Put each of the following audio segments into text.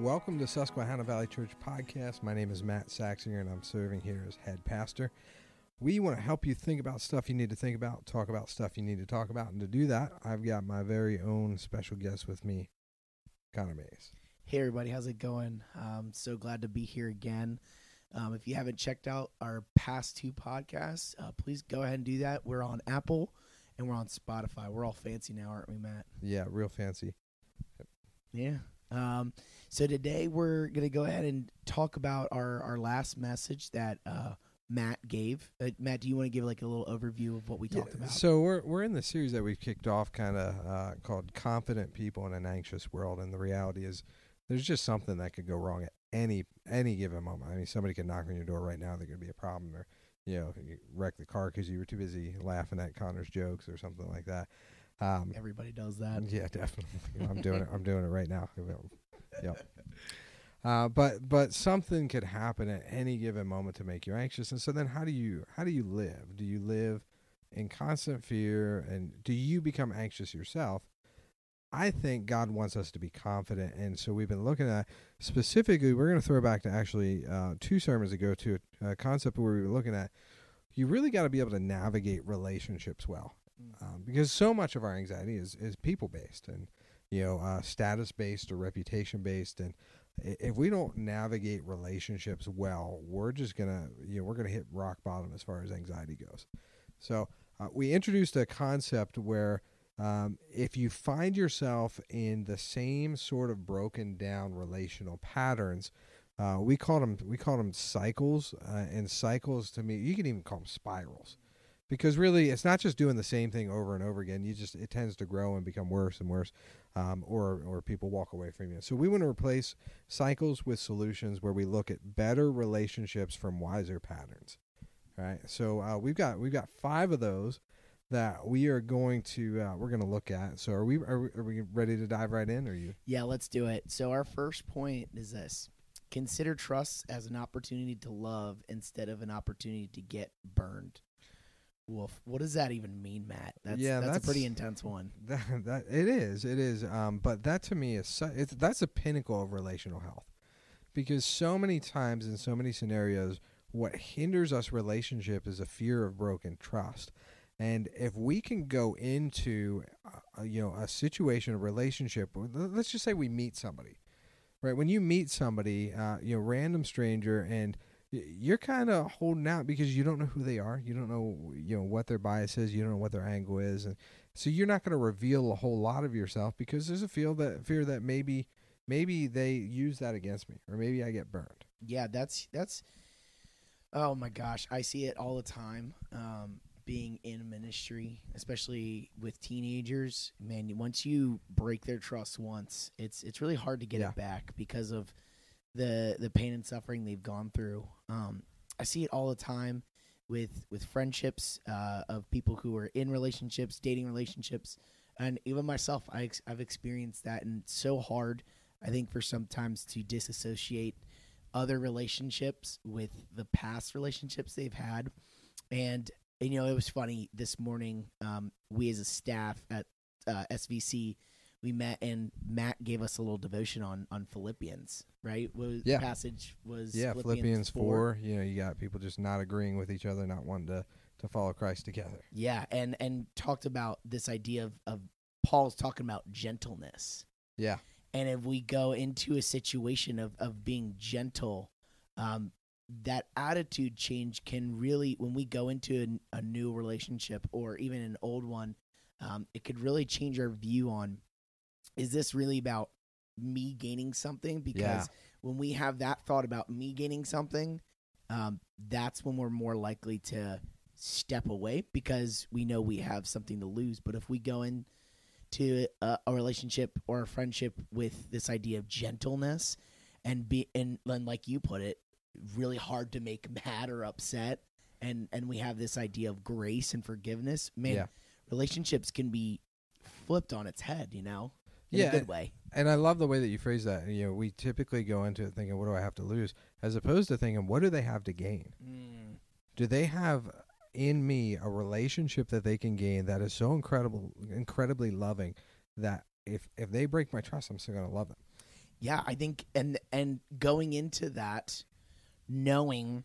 Welcome to Susquehanna Valley Church Podcast. My name is Matt Saxinger, and I'm serving here as head pastor. We want to help you think about stuff you need to think about, talk about stuff you need to talk about, and to do that, I've got my very own special guest with me, Connor Mays. Hey everybody, how's it going? Um, so glad to be here again. Um, if you haven't checked out our past two podcasts, uh, please go ahead and do that. We're on Apple and we're on Spotify. We're all fancy now, aren't we, Matt? Yeah, real fancy. Yeah. Um, so today we're gonna go ahead and talk about our our last message that uh, Matt gave. Uh, Matt, do you want to give like a little overview of what we talked about? So we're we're in the series that we've kicked off, kind of uh, called "Confident People in an Anxious World," and the reality is, there's just something that could go wrong at any any given moment. I mean, somebody could knock on your door right now. There could be a problem, or you know, you wreck the car because you were too busy laughing at Connor's jokes or something like that. Um, Everybody does that. yeah, definitely. I'm doing it. I'm doing it right now. Yep. Uh, but but something could happen at any given moment to make you anxious, and so then how do you how do you live? Do you live in constant fear, and do you become anxious yourself? I think God wants us to be confident, and so we've been looking at specifically. We're going to throw back to actually uh, two sermons ago to a, a concept where we were looking at. You really got to be able to navigate relationships well, um, because so much of our anxiety is is people based and you know uh, status based or reputation based, and if we don't navigate relationships well, we're just gonna you know we're gonna hit rock bottom as far as anxiety goes. So uh, we introduced a concept where um, if you find yourself in the same sort of broken down relational patterns, uh, we call them we call them cycles, uh, and cycles to me you can even call them spirals, because really it's not just doing the same thing over and over again. You just it tends to grow and become worse and worse, um, or or people walk away from you. So we want to replace cycles with solutions where we look at better relationships from wiser patterns. Right, so uh, we've got we've got five of those that we are going to uh, we're going to look at. So are we are we, are we ready to dive right in? Or you? Yeah, let's do it. So our first point is this: consider trust as an opportunity to love instead of an opportunity to get burned. Woof. What does that even mean, Matt? That's, Yeah, that's, a pretty intense one. That, that it is it is um but that to me is su- it's that's a pinnacle of relational health because so many times in so many scenarios what hinders us relationship is a fear of broken trust and if we can go into uh, you know a situation a relationship let's just say we meet somebody right when you meet somebody uh you know random stranger and you're kind of holding out because you don't know who they are you don't know you know what their bias is you don't know what their angle is and so you're not going to reveal a whole lot of yourself because there's a feel that fear that maybe maybe they use that against me or maybe I get burned. Yeah, that's that's. Oh my gosh, I see it all the time. Um, being in ministry, especially with teenagers, man, once you break their trust once, it's it's really hard to get Yeah. it back because of the the pain and suffering they've gone through. Um, I see it all the time with with friendships uh, of people who are in relationships, dating relationships, and even myself. I ex- I've experienced that, and it's so hard. I think for sometimes to disassociate other relationships with the past relationships they've had. And, you know, it was funny this morning. Um, we as a staff at uh, SVC, we met and Matt gave us a little devotion on on Philippians. Right? What was, Yeah. Passage was yeah, Philippians 4, you know, you got people just not agreeing with each other, not wanting to to follow Christ together. Yeah, and and talked about this idea of of Paul's talking about gentleness. Yeah. and if we go into a situation of, of being gentle um, that attitude change can really when we go into a, a new relationship or even an old one um, it could really change our view on is this really about me gaining something because Yeah. when we have that thought about me gaining something um, that's when we're more likely to step away because we know we have something to lose but if we go in to a, a relationship or a friendship with this idea of gentleness and be and, and like you put it really hard to make mad or upset and and we have this idea of grace and forgiveness man Yeah. relationships can be flipped on its head you know in Yeah, a good way And I love the way that you phrase that. You know, we typically go into it thinking, what do I have to lose? As opposed to thinking, what do they have to gain? Mm. Do they have in me a relationship that they can gain that is so incredible, incredibly loving that if if they break my trust, I'm still going to love them. Yeah, I think and and going into that knowing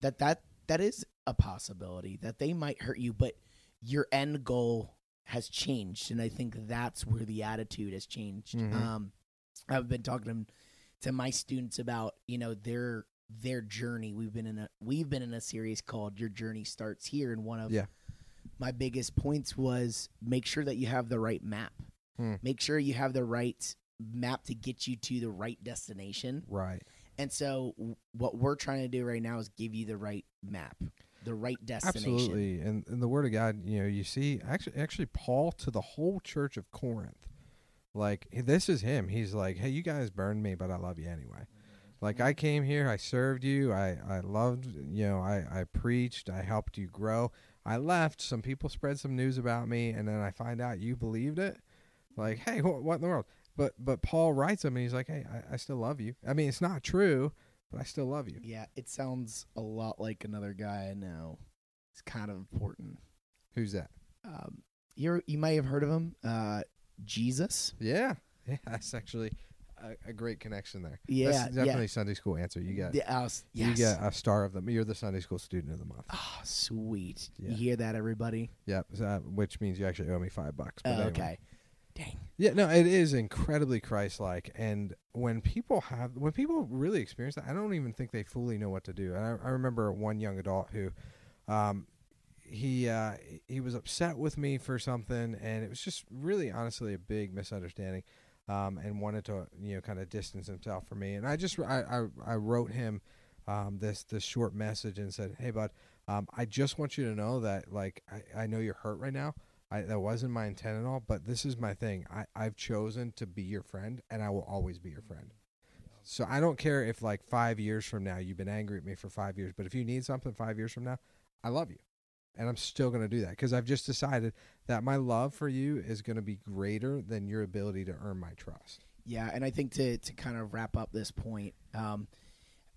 that that that is a possibility that they might hurt you but your end goal has changed and I think that's where the attitude has changed. Mhm. Um I've been talking to, to my students about, you know, their their journey. We've been in a we've been in a series called Your Journey Starts Here and one of Yeah. my biggest points was make sure that you have the right map. Hmm. Make sure you have the right map to get you to the right destination. Right. And so w- what we're trying to do right now is give you the right map, the right destination. Absolutely. And in the Word of God, you know, you see actually actually Paul to the whole church of Corinth. Like this is him. He's like, Hey, you guys burned me, but I love you anyway. Like I came here, I served you, I, I loved you know, I, I preached, I helped you grow. I left, some people spread some news about me, and then I find out you believed it. Like, hey, what, what in the world? But but Paul writes him and he's like, Hey, I, I still love you. I mean it's not true, but I still love you. Yeah, it sounds a lot like another guy I know. It's kind of important. Who's that? Um, you you might have heard of him, uh, Jesus. Yeah. Yeah, that's actually a, a great connection there. Yeah, That's definitely Sunday school answer. You got The- uh, yes. you got a star of them. you're the Sunday school student of the month. Oh, sweet. Yeah. You hear that, everybody? Yep, so, uh, which means you actually owe me five bucks. But Oh, anyway. okay. Dang. Yeah, no, it is incredibly Christ-like, and when people have when people really experience that, I don't even think they fully know what to do. And I, I remember one young adult who, um, he uh, he was upset with me for something, and it was just really honestly a big misunderstanding, um, and wanted to you know kind of distance himself from me. And I just I I, I wrote him um, this this short message and said, hey bud, um, I just want you to know that like I, I know you're hurt right now. I, that wasn't my intent at all, but this is my thing. I, I've chosen to be your friend, and I will always be your friend. So I don't care if like five years from now you've been angry at me for five years, but if you need something five years from now, I love you, and I'm still going to do that because I've just decided that my love for you is going to be greater than your ability to earn my trust. Yeah, and I think to to kind of wrap up this point, um,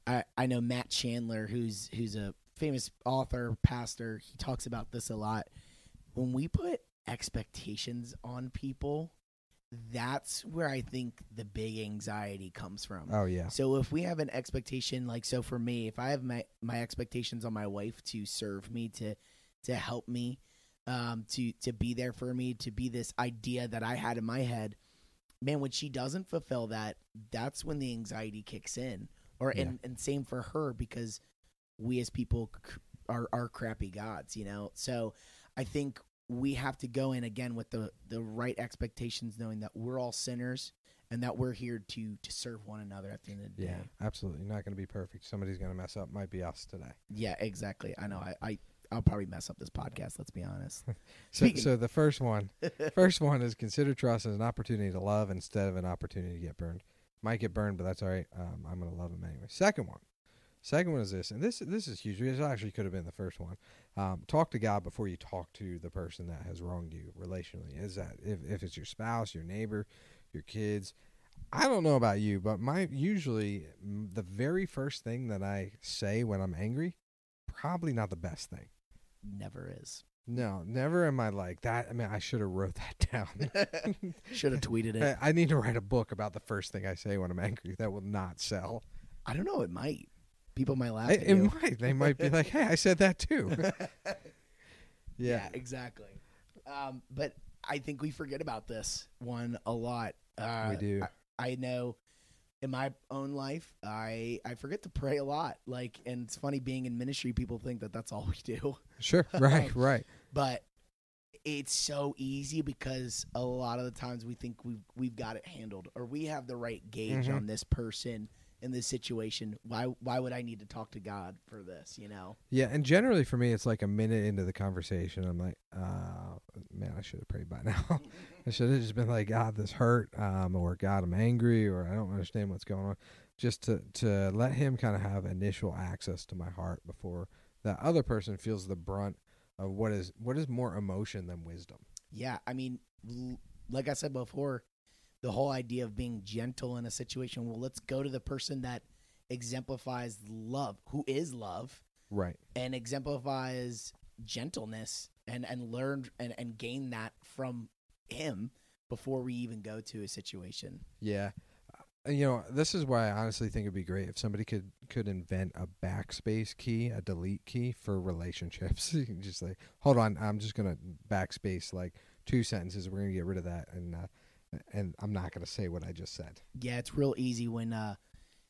I I know Matt Chandler, who's who's a famous author, pastor. He talks about this a lot. When we put expectations on people, that's where I think the big anxiety comes from. Oh yeah, So if we have an expectation, like so for me, if I have my my expectations on my wife to serve me, to to help me, um, to to be there for me, to be this idea that I had in my head, man, when she doesn't fulfill that, that's when the anxiety kicks in. Or Yeah. and and same for her because we as people are are crappy gods, you know. So I think we have to go in again with the the right expectations, knowing that we're all sinners and that we're here to to serve one another at the end of the day. yeah, day. absolutely. Not going to be perfect. Somebody's going to mess up. Might be us today. Yeah, exactly. I know. I, I I'll probably mess up this podcast. Let's be honest. So, so the first one, first one is consider trust as an opportunity to love instead of an opportunity to get burned. Might get burned, but that's all right. Um, I'm going to love him anyway. Second one, second one is this, and this this is huge. This actually could have been the first one. Um, talk to God before you talk to the person that has wronged you relationally. Is that if if it's your spouse, your neighbor, your kids? I don't know about you, but my usually the very first thing that I say when I'm angry, probably not the best thing. Never is. No, never am I like that. I mean, I should have wrote that down. Should have tweeted it. I I need to write a book about the first thing I say when I'm angry. That will not sell. I don't know. It might. People might laugh It, at it you. might. They might be like, "Hey, I said that too." yeah. exactly. Um, but I think we forget about this one a lot. Uh, we do. I, I know in my own life, I I forget to pray a lot. Like, and it's funny being in ministry, people think that that's all we do, Sure. Right. Right. but it's so easy because a lot of the times we think we've we've got it handled or we have the right gauge Mhm. on this person in this situation. Why why would I need to talk to God for this? You know? Yeah, and generally for me, it's like a minute into the conversation, I'm like, uh, "Man, I should have prayed by now. I should have just been like, God, this hurt, um, or God, I'm angry, or I don't understand what's going on." Just to to let Him kind of have initial access to my heart before that other person feels the brunt of what is what is more emotion than wisdom. Yeah, I mean, like I said before, the whole idea of being gentle in a situation. Well, let's go to the person that exemplifies love, who is love, Right. and exemplifies gentleness, and and learn and and gain that from him before we even go to a situation. Yeah. uh, you know, this is why I honestly think it'd be great if somebody could could invent a backspace key, a delete key for relationships. you can just like, hold on, I'm just gonna backspace like two sentences. We're gonna get rid of that, and uh, and I'm not gonna say what I just said. Yeah, it's real easy when uh,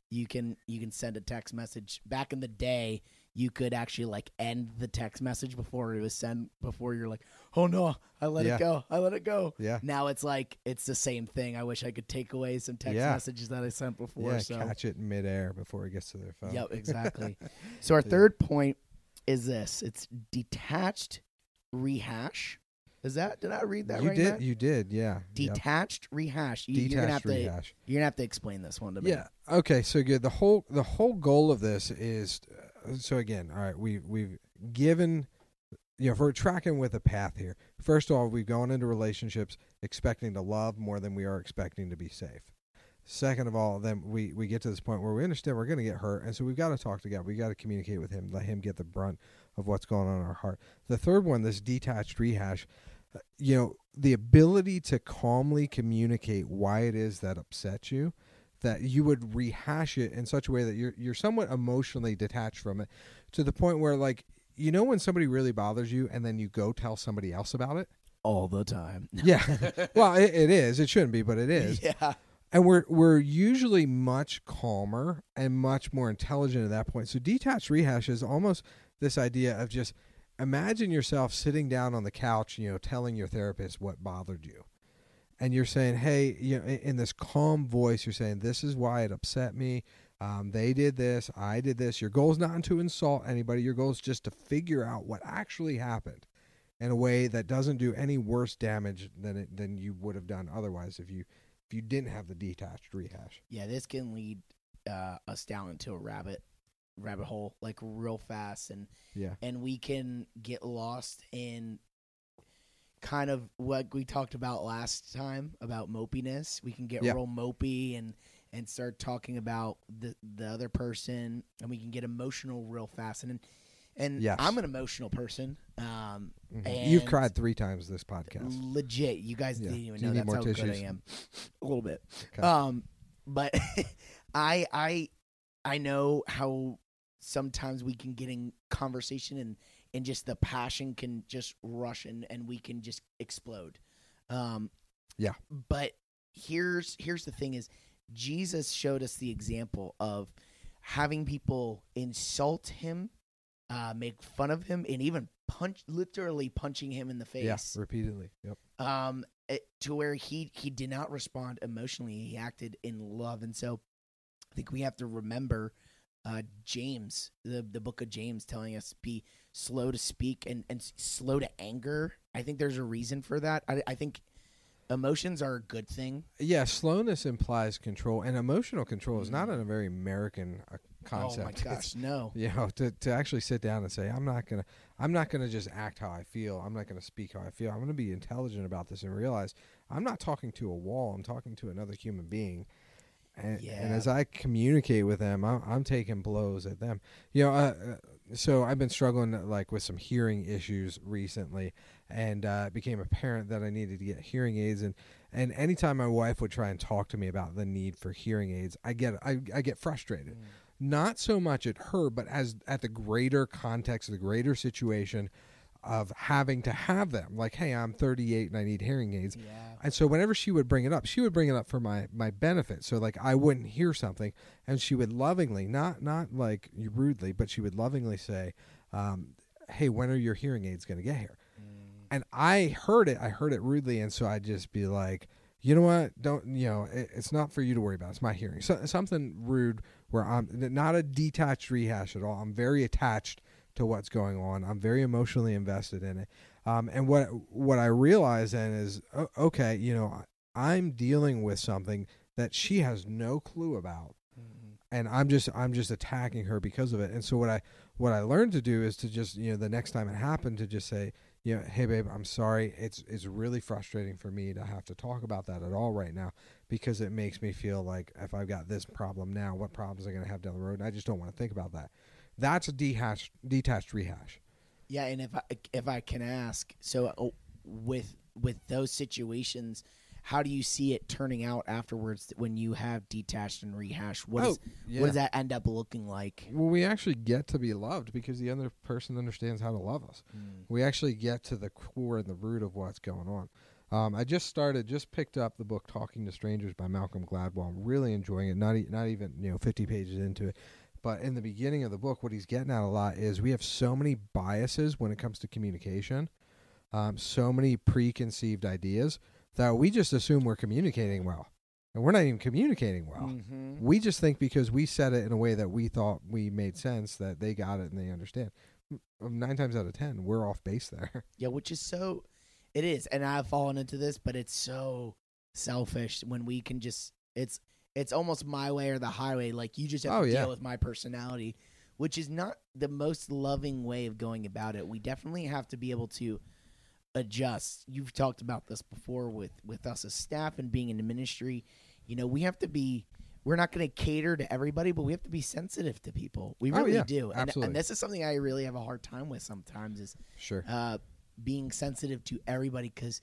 you can you can send a text message. Back in the day, you could actually like end the text message before it was sent. Before you're like, oh no, I let Yeah. it go. I let it go. Yeah, Now it's like it's the same thing. I wish I could take away some text Yeah. messages that I sent before. yeah, so catch it in midair before it gets to their phone. Yep, exactly. so our Yeah. third point is this: it's detached rehash. Is that did I read that you right? did, Matt? you did, yeah. Yep. detached rehash. You, you're gonna have Detached to rehash. you're gonna have to explain this one to me. Yeah. Okay. So good. The whole the whole goal of this is uh, so again. All right. We we've given. You know, if we're tracking with a path here, first of all, we've gone into relationships expecting to love more than we are expecting to be safe. Second of all, then we, we get to this point where we understand we're going to get hurt, and so we've got to talk to God. We've got to communicate with Him, let Him get the brunt of what's going on in our heart. The third one, this detached rehash, you know, the ability to calmly communicate why it is that upsets you, that you would rehash it in such a way that you're you're somewhat emotionally detached from it, to the point where like you know when somebody really bothers you, and then you go tell somebody else about it. all the time. Yeah, well, it, it is. It shouldn't be, but it is Yeah, and we're we're usually much calmer and much more intelligent at that point. So detached rehash is almost this idea of just imagine yourself sitting down on the couch, you know, telling your therapist what bothered you. And you're saying, "Hey, you know, in- this calm voice, you're saying this is why it upset me. Um, they did this, I did this. Your goal is not to insult anybody. Your goal is just to figure out what actually happened in a way that doesn't do any worse damage than it than you would have done otherwise if you if you didn't have the detached rehash. yeah. This can lead uh, us down into a rabbit rabbit hole like real fast, and Yeah. and we can get lost in kind of what we talked about last time about mopiness. We can get Yeah. real mopey and and start talking about the the other person, and we can get emotional real fast. And and Yes. I'm an emotional person. Um, Mhm. You've cried three times this podcast. legit. You guys Yeah. didn't even know that's how good? I am. A little bit. Okay. Um, but I I I know how sometimes we can get in conversation and and just the passion can just rush and and we can just explode. Um, Yeah. But here's here's the thing is Jesus showed us the example of having people insult him, uh, make fun of him, and even punch, literally punching him in the yeah, face repeatedly. Yep. um it, to where he he did not respond emotionally he acted in love and so i think we have to remember uh james the the book of james telling us be slow to speak and and slow to anger i think there's a reason for that i i think emotions are a good thing Yeah, slowness implies control, and emotional control is not Mhm. a very American uh, concept. oh my It's- gosh no you know, to, to actually sit down and say, I'm not gonna, I'm not gonna just act how I feel. I'm not gonna speak how I feel. I'm gonna be intelligent about this and realize I'm not talking to a wall. I'm talking to another human being. And, and as I communicate with them, I'm, I'm taking blows at them. You know, uh, uh, so I've been struggling uh, like with some hearing issues recently, and uh, it became apparent that I needed to get hearing aids. And and anytime my wife would try and talk to me about the need for hearing aids, I get I, I get frustrated not so much at her, but as at the greater context, of the greater situation of having to have them. Like, hey, I'm 38 and I need hearing aids. yeah And so whenever she would bring it up, she would bring it up for my my benefit. So like I wouldn't hear something, and she would lovingly, not not like rudely, but she would lovingly say, um, "Hey, when are your hearing aids going to get here?" And I heard it. I heard it rudely, and so I'd just be like, "You know what? Don't you know? It, it's not for you to worry about. It's my hearing. So, something rude where I'm not a detached rehash at all. I'm very attached to what's going on. I'm very emotionally invested in it. Um, and what what I realize then is, okay, you know, I'm dealing with something that she has no clue about and I'm just I'm just attacking her because of it. And so what I what I learned to do is to just you know the next time it happened to just say you know hey babe I'm sorry it's it's really frustrating for me to have to talk about that at all right now because it makes me feel like if I've got this problem now what problems am I going to have down the road and I just don't want to think about that. That's a detached detached rehash. Yeah, and if I if I can ask, so uh, with with those situations, how do you see it turning out afterwards when you have detached and rehashed? What, oh, is, yeah. what does that end up looking like? Well, we actually get to be loved because the other person understands how to love us. We actually get to the core and the root of what's going on. Um, I just started, just picked up the book "Talking to Strangers" by Malcolm Gladwell. I'm really enjoying it. Not e- not even you know 50 pages into it, but in the beginning of the book, what he's getting at a lot is we have so many biases when it comes to communication, um, so many preconceived ideas that we just assume we're communicating well, and we're not even communicating well. Mhm. We just think because we said it in a way that we thought we made sense that they got it and they understand. Nine times out of ten, we're off base there. Yeah, which is so. It is, and I've fallen into this, but it's so selfish when we can just. It's it's almost my way or the highway. Like you just have Oh, to yeah. deal with my personality, which is not the most loving way of going about it. We definitely have to be able to adjust. You've talked about this before with with us as staff and being in the ministry. You know, we have to be. We're not going to cater to everybody, but we have to be sensitive to people. We Oh, really yeah, do, and, absolutely. and this is something I really have a hard time with sometimes. Is Sure. uh, being sensitive to everybody because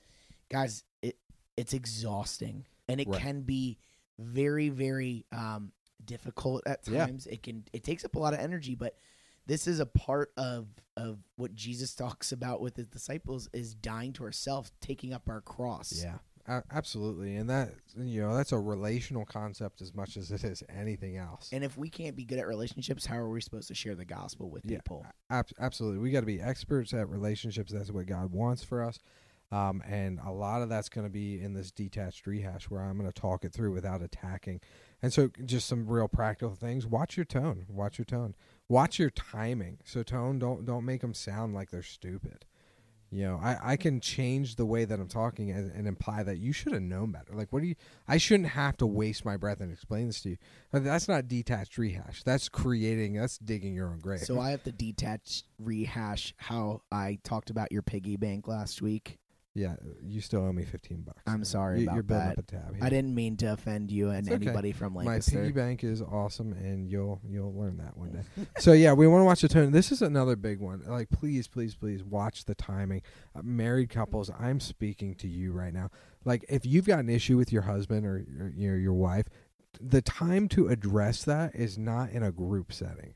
guys it it's exhausting and it Right. can be very very um, difficult at Yeah. times it can it takes up a lot of energy but this is a part of of what jesus talks about with his disciples is dying to ourselves taking up our cross Yeah. Absolutely. And that you know, that's a relational concept as much as it is anything else. and if we can't be good at relationships how are we supposed to share the gospel with Yeah. people Ab- absolutely. We got to be experts at relationships. That's what God wants for us. Um, and a lot of that's going to be in this detached rehash where I'm going to talk it through without attacking. And so, just some real practical things. Watch your tone. Watch your tone. Watch your timing. So, tone don't don't make them sound like they're stupid. You know, I, I can change the way that I'm talking and, and imply that you should have known better. Like, what do you? I shouldn't have to waste my breath and explain this to you. But that's not detached rehash. That's creating. That's digging your own grave. so i have to detach rehash how i talked about your piggy bank last week Yeah, you still owe me fifteen bucks. I'm sorry you, about You're building that. up a tab. I didn't mean to offend you and It's okay. anybody from like My Lancaster. piggy bank is awesome, and you'll you'll learn that one day. so yeah, we want to watch the tone. This is another big one. Like, please, please, please watch the timing. Uh, married couples, I'm speaking to you right now. Like, if you've got an issue with your husband or, or you know your wife, the time to address that is not in a group setting.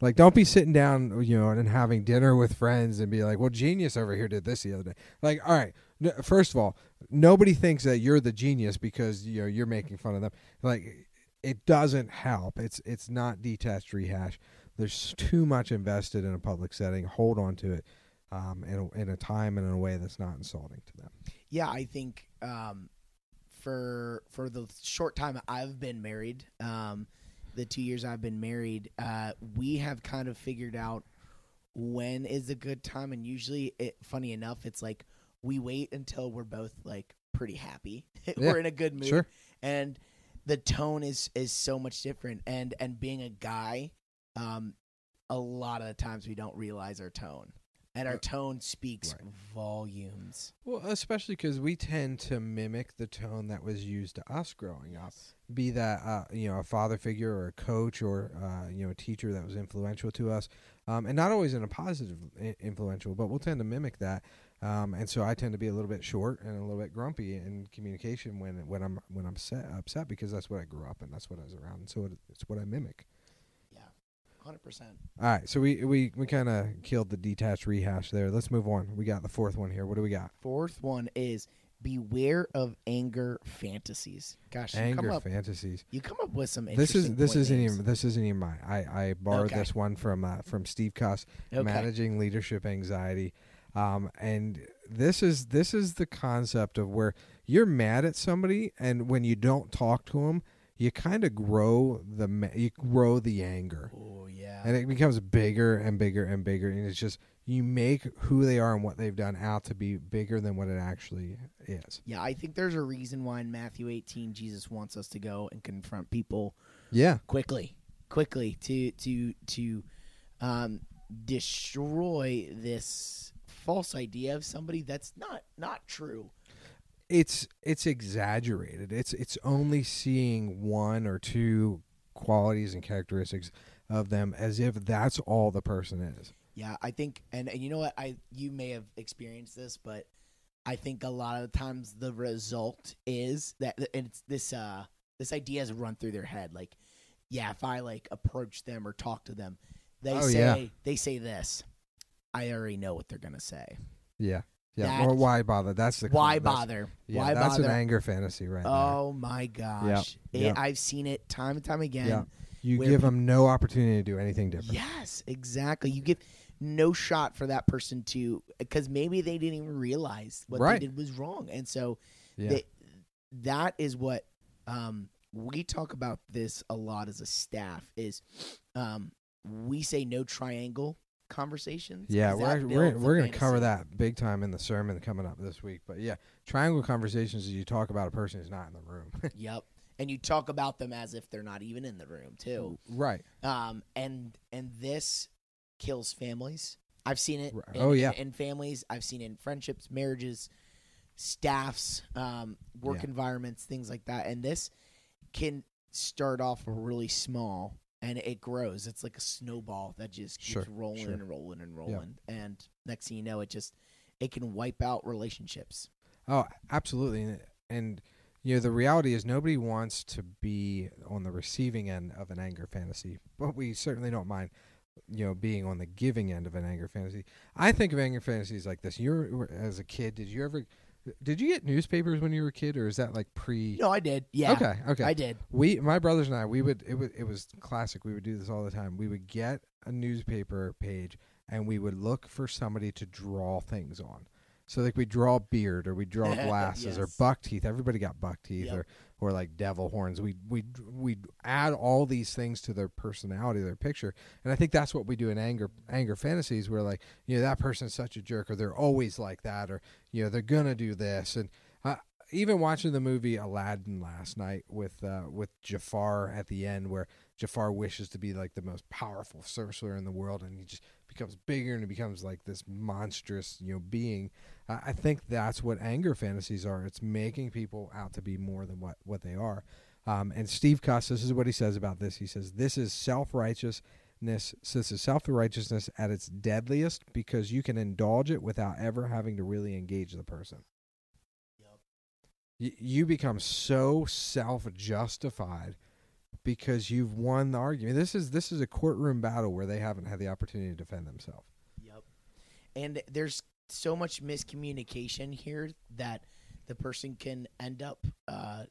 Like, don't be sitting down, you know, and having dinner with friends and be like, "Well, genius over here did this the other day." Like, all right, n- first of all, nobody thinks that you're the genius because you know you're making fun of them. Like, it doesn't help. It's it's not detached rehash. There's too much invested in a public setting. Hold on to it, um, in a, in a time and in a way that's not insulting to them. yeah, I think um, for for the short time I've been married, um, the two years I've been married, uh, we have kind of figured out when is a good time, and usually, it, funny enough, it's like we wait until we're both like pretty happy, we're in a good mood, Sure. and the tone is is so much different. And and being a guy, um, a lot of the times we don't realize our tone, and our Uh, tone speaks right. volumes. Well, especially because we tend to mimic the tone that was used to us growing up. Be that uh, you know a father figure or a coach or uh, you know a teacher that was influential to us, um, and not always in a positive influential, but we'll tend to mimic that. Um, and so I tend to be a little bit short and a little bit grumpy in communication when when I'm when I'm set, upset because that's what I grew up and that's what I was around, and so it, it's what I mimic. Hundred percent. All right, so we we we kind of killed the detached rehash there. Let's move on. We got the fourth one here. What do we got? Fourth one is beware of anger fantasies. Gosh, you come Anger up fantasies. you come up with some This is this isn't names. even this isn't even mine. I I borrowed Okay. this one from uh, from Steve Cuss, okay. managing leadership anxiety, um, and this is this is the concept of where you're mad at somebody, and when you don't talk to them, you kind of grow the you grow the anger, Oh yeah. and it becomes bigger and bigger and bigger, and it's just you make who they are and what they've done out to be bigger than what it actually is. yeah, I think there's a reason why in Matthew 18 Jesus wants us to go and confront people Yeah, quickly, quickly to to to um, destroy this false idea of somebody that's not not true. It's it's exaggerated. It's it's only seeing one or two qualities and characteristics of them as if that's all the person is. Yeah, I think, and, and you know what, I you may have experienced this, but I think a lot of the times the result is that and it's this uh this idea has run through their head like yeah if I like approach them or talk to them they Oh, say yeah. they say this I already know what they're gonna say Yeah. Yeah. Or why bother? That's the why that's- bother Yeah, why that's bother an anger fantasy right there. oh my gosh It- yep. I've seen it time and time again Yeah. You where give them no opportunity to do anything different. Yes, exactly. You give no shot for that person to because maybe they didn't even realize what Right. they did was wrong, and so Yeah. they, that is what um, we talk about this a lot as a staff. Is um, we say no triangle conversations. Yeah, we're we're, we're going to cover that big time in the sermon coming up this week. But yeah, triangle conversations is you talk about a person who's not in the room. Yep, and you talk about them as if they're not even in the room too. right. um, and and this kills families. I've seen it. Right. In, Oh, yeah. in, in families. I've seen it in friendships, marriages, staffs, um, work Yeah. environments, things like that. And this can start off really small and it grows. It's like a snowball that just keeps Sure, rolling sure. and rolling and rolling. And next thing you know, it just it can wipe out relationships. Oh, absolutely. And, and you know, the reality is nobody wants to be on the receiving end of an anger fantasy, but we certainly don't mind, you know, being on the giving end of an anger fantasy. I think of anger fantasies like this. You're as a kid, did you ever did you get newspapers when you were a kid or is that like pre No, I did. Yeah. Okay, okay. I did. We, my brothers and I, we would it was it was classic. We would do this all the time. We would get a newspaper page and we would look for somebody to draw things on. So like we draw beard or we draw glasses or buck teeth. Everybody got buck teeth Yep. or or like devil horns. We we we add all these things to their personality, their picture. And I think that's what we do in anger anger fantasies. Where like you know that person's such a jerk or they're always like that or you know they're gonna do this and. Uh, even watching the movie Aladdin last night with uh, with Jafar at the end, where Jafar wishes to be like the most powerful sorcerer in the world, and he just becomes bigger and he becomes like this monstrous, you know, being. I think that's what anger fantasies are. It's making people out to be more than what what they are. Um, and Steve Cuss, this is what he says about this. He says this is self righteousness. This is self righteousness at its deadliest because you can indulge it without ever having to really engage the person y- you become so self-justified because you've won the argument. This is this is a courtroom battle where they haven't had the opportunity to defend themselves. Yep. And there's so much miscommunication here that the person can end up uh,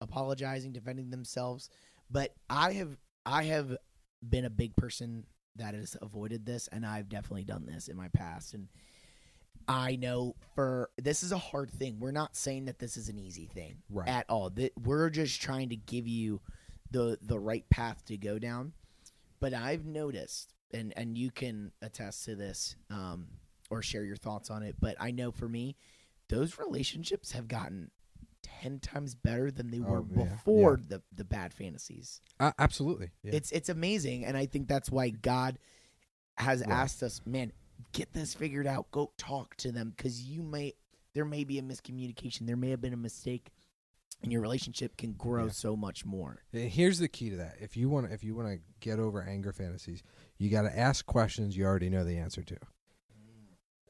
apologizing, defending themselves. But I have I have been a big person that has avoided this, and I've definitely done this in my past. And I know for this is a hard thing. We're not saying that this is an easy thing Right. at all. That we're just trying to give you the the right path to go down. But I've noticed, and and you can attest to this, um, or share your thoughts on it. But I know for me, those relationships have gotten ten times better than they were Oh, yeah, before the the bad fantasies. Uh, absolutely. Yeah. It's it's amazing, and I think that's why God has asked us, man, get this figured out. Go talk to them because you may there may be a miscommunication. There may have been a mistake, and your relationship can grow Yeah. so much more. And here's the key to that. If you want if you want to get over anger fantasies, you got to ask questions you already know the answer to.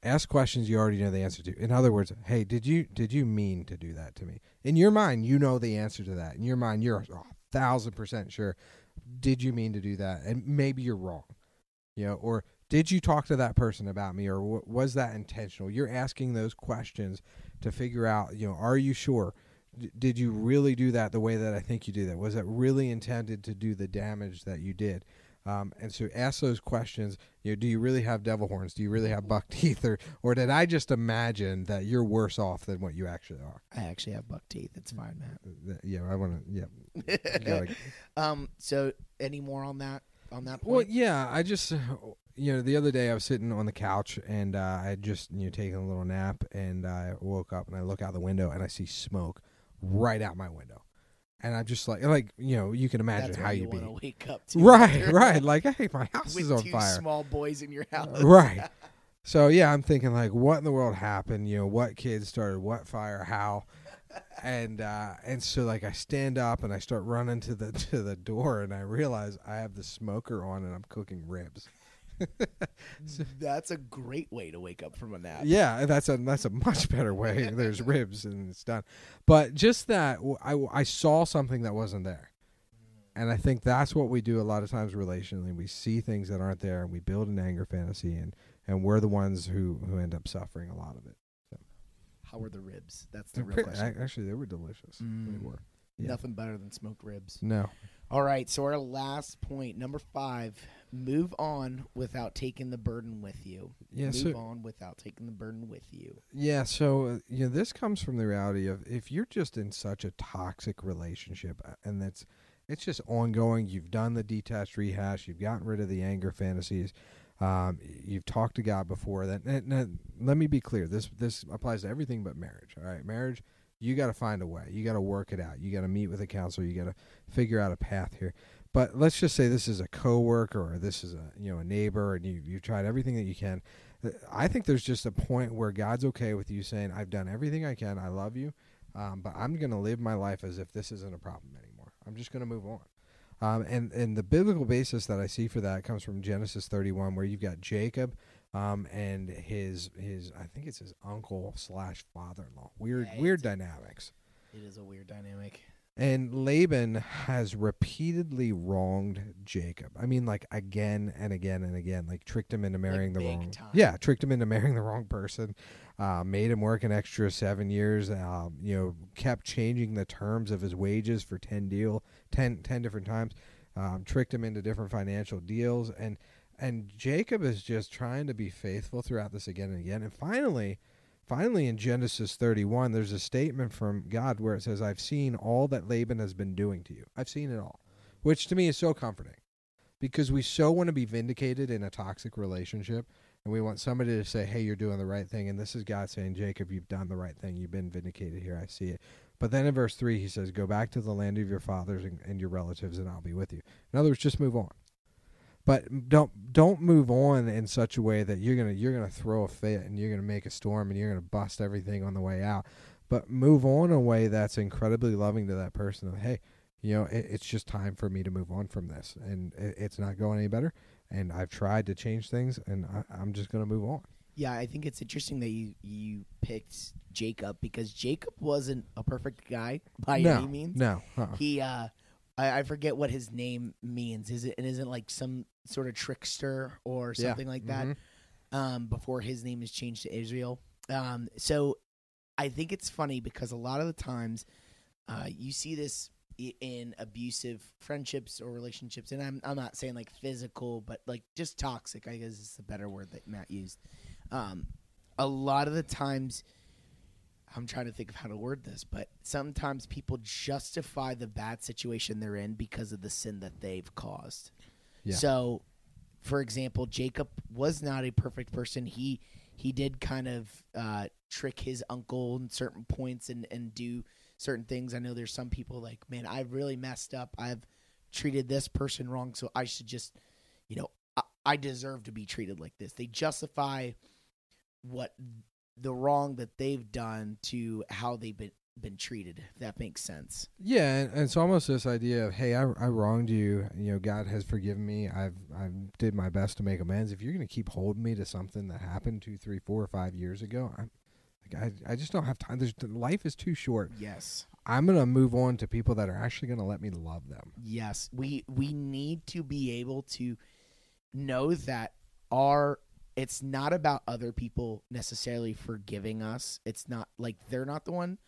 Ask questions you already know the answer to. In other words, hey, did you did you mean to do that to me? In your mind, you know the answer to that. In your mind, you're a thousand percent sure. Did you mean to do that? And maybe you're wrong, you know, or did you talk to that person about me, or w- was that intentional? You're asking those questions to figure out, you know, are you sure? D- did you really do that the way that I think you did that? Was it really intended to do the damage that you did? Um, and so ask those questions. You know, do you really have devil horns? Do you really have buck teeth, or or did I just imagine that you're worse off than what you actually are? I actually have buck teeth. It's fine, Uh, Yeah, I want to. Yeah, um. So, any more on that? On that point? Well, yeah, I just you know the other day I was sitting on the couch and uh, I had just you know taken a little nap and I woke up and I look out the window and I see smoke right out my window, and I'm just like like you know you can imagine That's how how you you be want to wake up to. right right like hey my house With is on two fire small boys in your house. right. So yeah, I'm thinking like, what in the world happened? You know, what kids started what fire, how, and uh, and so like I stand up and I start running to the to the door and I realize I have the smoker on and I'm cooking ribs. That's a great way to wake up from a nap. Yeah, that's a that's a much better way. There's ribs and it's done. But just that I I saw something that wasn't there. And I think that's what we do a lot of times relationally. We see things that aren't there and we build an anger fantasy and and we're the ones who who end up suffering a lot of it. How were the ribs? That's the They're real pre- question. ac- actually they were delicious. They Mm. were. yeah. Nothing better than smoked ribs. No. All right, so our last point, number five, move on without taking the burden with you. Yeah, move so on without taking the burden with you. Yeah, so uh, you know this comes from the reality of if you're just in such a toxic relationship uh, and that's it's just ongoing. You've done the detached rehash. You've gotten rid of the anger fantasies. Um, you've talked to God before that. And, and let me be clear. This this applies to everything but marriage. All right, marriage. You got to find a way. You got to work it out. You got to meet with a counselor. You got to figure out a path here. But let's just say this is a coworker or this is a you know a neighbor, and you you've tried everything that you can. Uh, I think there's just a point where God's okay with you saying, "I've done everything I can. I love you, um, but I'm going to live my life as if this isn't a problem anymore. I'm just going to move on." Um, and and the biblical basis that I see for that comes from Genesis 31, where you've got Jacob um, and his his I think it's his uncle slash father-in-law. Weird Yeah, weird dynamics. It is a weird dynamic. And Laban has repeatedly wronged Jacob. I mean, like again and again and again, like tricked him into marrying the wrong. time. Yeah, tricked him into marrying the wrong person. Uh, made him work an extra seven years. Um, you know, kept changing the terms of his wages for ten deal, 10, 10 different times. Um, tricked him into different financial deals, and and Jacob is just trying to be faithful throughout this again and again. And finally, finally in Genesis 31, there's a statement from God where it says, I've seen all that Laban has been doing to you. I've seen it all, which to me is so comforting because we so want to be vindicated in a toxic relationship. And we want somebody to say, hey, you're doing the right thing. And this is God saying, Jacob, you've done the right thing. You've been vindicated here. I see it. But then in verse 3, he says, go back to the land of your fathers and, and your relatives, and I'll be with you. In other words, just move on but don't don't move on in such a way that you're gonna you're gonna throw a fit and you're gonna make a storm and you're gonna bust everything on the way out. But move on in a way that's incredibly loving to that person. Of hey, you know, it, it's just time for me to move on from this, and it, it's not going any better. And I've tried to change things, and I, I'm just gonna move on. Yeah, I think it's interesting that you you picked Jacob because Jacob wasn't a perfect guy by no, any means. no, uh-uh. He uh I, I forget what his name means. Is it it isn't like some sort of trickster or Yeah. something like that? Mhm. Um, before his name is changed to Israel. Um, so I think it's funny because a lot of the times uh, you see this i- in abusive friendships or relationships, and I'm I'm not saying like physical, but like just toxic. I guess is the better word that Matt used. Um, a lot of the times, I'm trying to think of how to word this, but sometimes people justify the bad situation they're in because of the sin that they've caused. Yeah. So, for example, Jacob was not a perfect person. He he did kind of uh, trick his uncle in certain points and and do certain things. I know there's some people like, man, I've really messed up. I've treated this person wrong, so I should just, you know, I, I deserve to be treated like this. They justify what the wrong that they've done to how they've been been treated. If that makes sense. Yeah, and, and it's almost this idea of, hey, I, I wronged you. You know, God has forgiven me. I've I did my best to make amends. If you're going to keep holding me to something that happened two, three, four, or five years ago, I'm like, I I just don't have time. There's life is too short. Yes. I'm gonna move on to people that are actually going to let me love them. Yes, we we need to be able to know that our it's not about other people necessarily forgiving us. It's not like they're not the one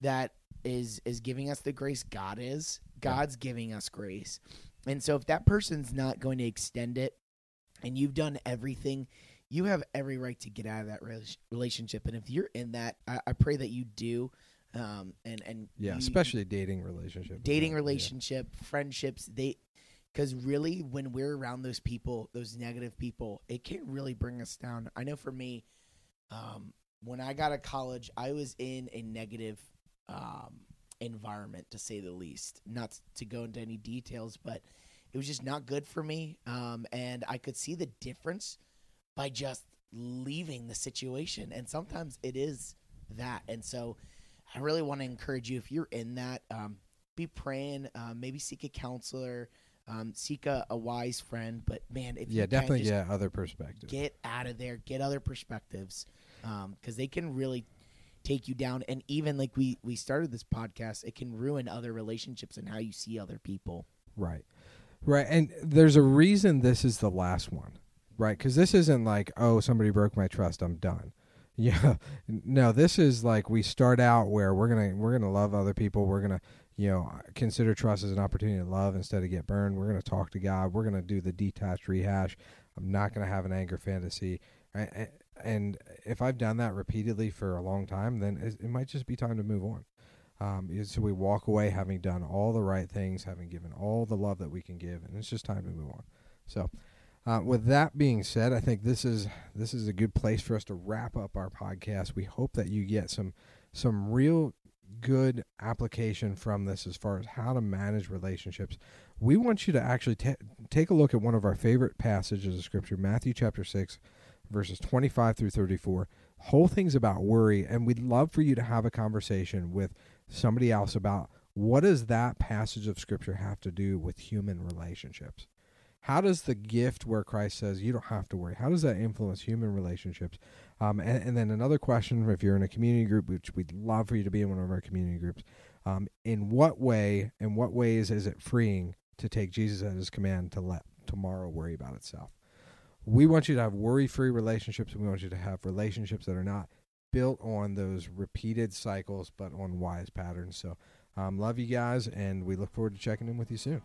that is is giving us the grace. God is. God's giving us grace. And so if that person's not going to extend it and you've done everything, you have every right to get out of that rela- relationship. And if you're in that, I, I pray that you do. Um, and and Yeah, you- especially dating relationship. dating Yeah. relationship friendships they because really when we're around those people those negative people it can really bring us down. I know for me um, when i got to college i was in a negative um, environment to say the least. Not to go into any details but it was just not good for me um, and i could see the difference by just leaving the situation and sometimes it is that and so i really want to encourage you if you're in that um, be praying uh, maybe seek a counselor Um, seek a, a wise friend, but man, if yeah, you definitely get other perspectives. get out of there, get other perspectives, because they can really take you down. And even like we we started this podcast, it can ruin other relationships and how you see other people. Right. Right. And there's a reason this is the last one. Right. Because this isn't like, oh, somebody broke my trust. I'm done. Yeah. No, this is like we start out where we're to, we're going to love other people. We're going to, you know, consider trust as an opportunity to love instead of get burned. We're going to talk to God. We're going to do the detached rehash. I'm not going to have an anger fantasy. And if I've done that repeatedly for a long time, then it, might just be time to move on. Um, so we walk away having done all the right things, having given all the love that we can give, and it's just time to move on. So, uh, with that being said, I think this is this is a good place for us to wrap up our podcast. We hope that you get some some real good application from this as far as how to manage relationships. We want you to actually ta take a look at one of our favorite passages of Scripture, Matthew chapter six, verses twenty five through thirty four. Whole things about worry, and we'd love for you to have a conversation with somebody else about what does that passage of scripture have to do with human relationships how does the gift where christ says you don't have to worry how does that influence human relationships um, and, and, then another question if you're in a community group which we'd love for you to be in one of our community groups um, in what way in what ways is it freeing to take jesus at his command to let tomorrow worry about itself we want you to have worry free relationships and we want you to have relationships that are not built on those repeated cycles, but on wise patterns. So, um, love you guys, and we look forward to checking in with you soon.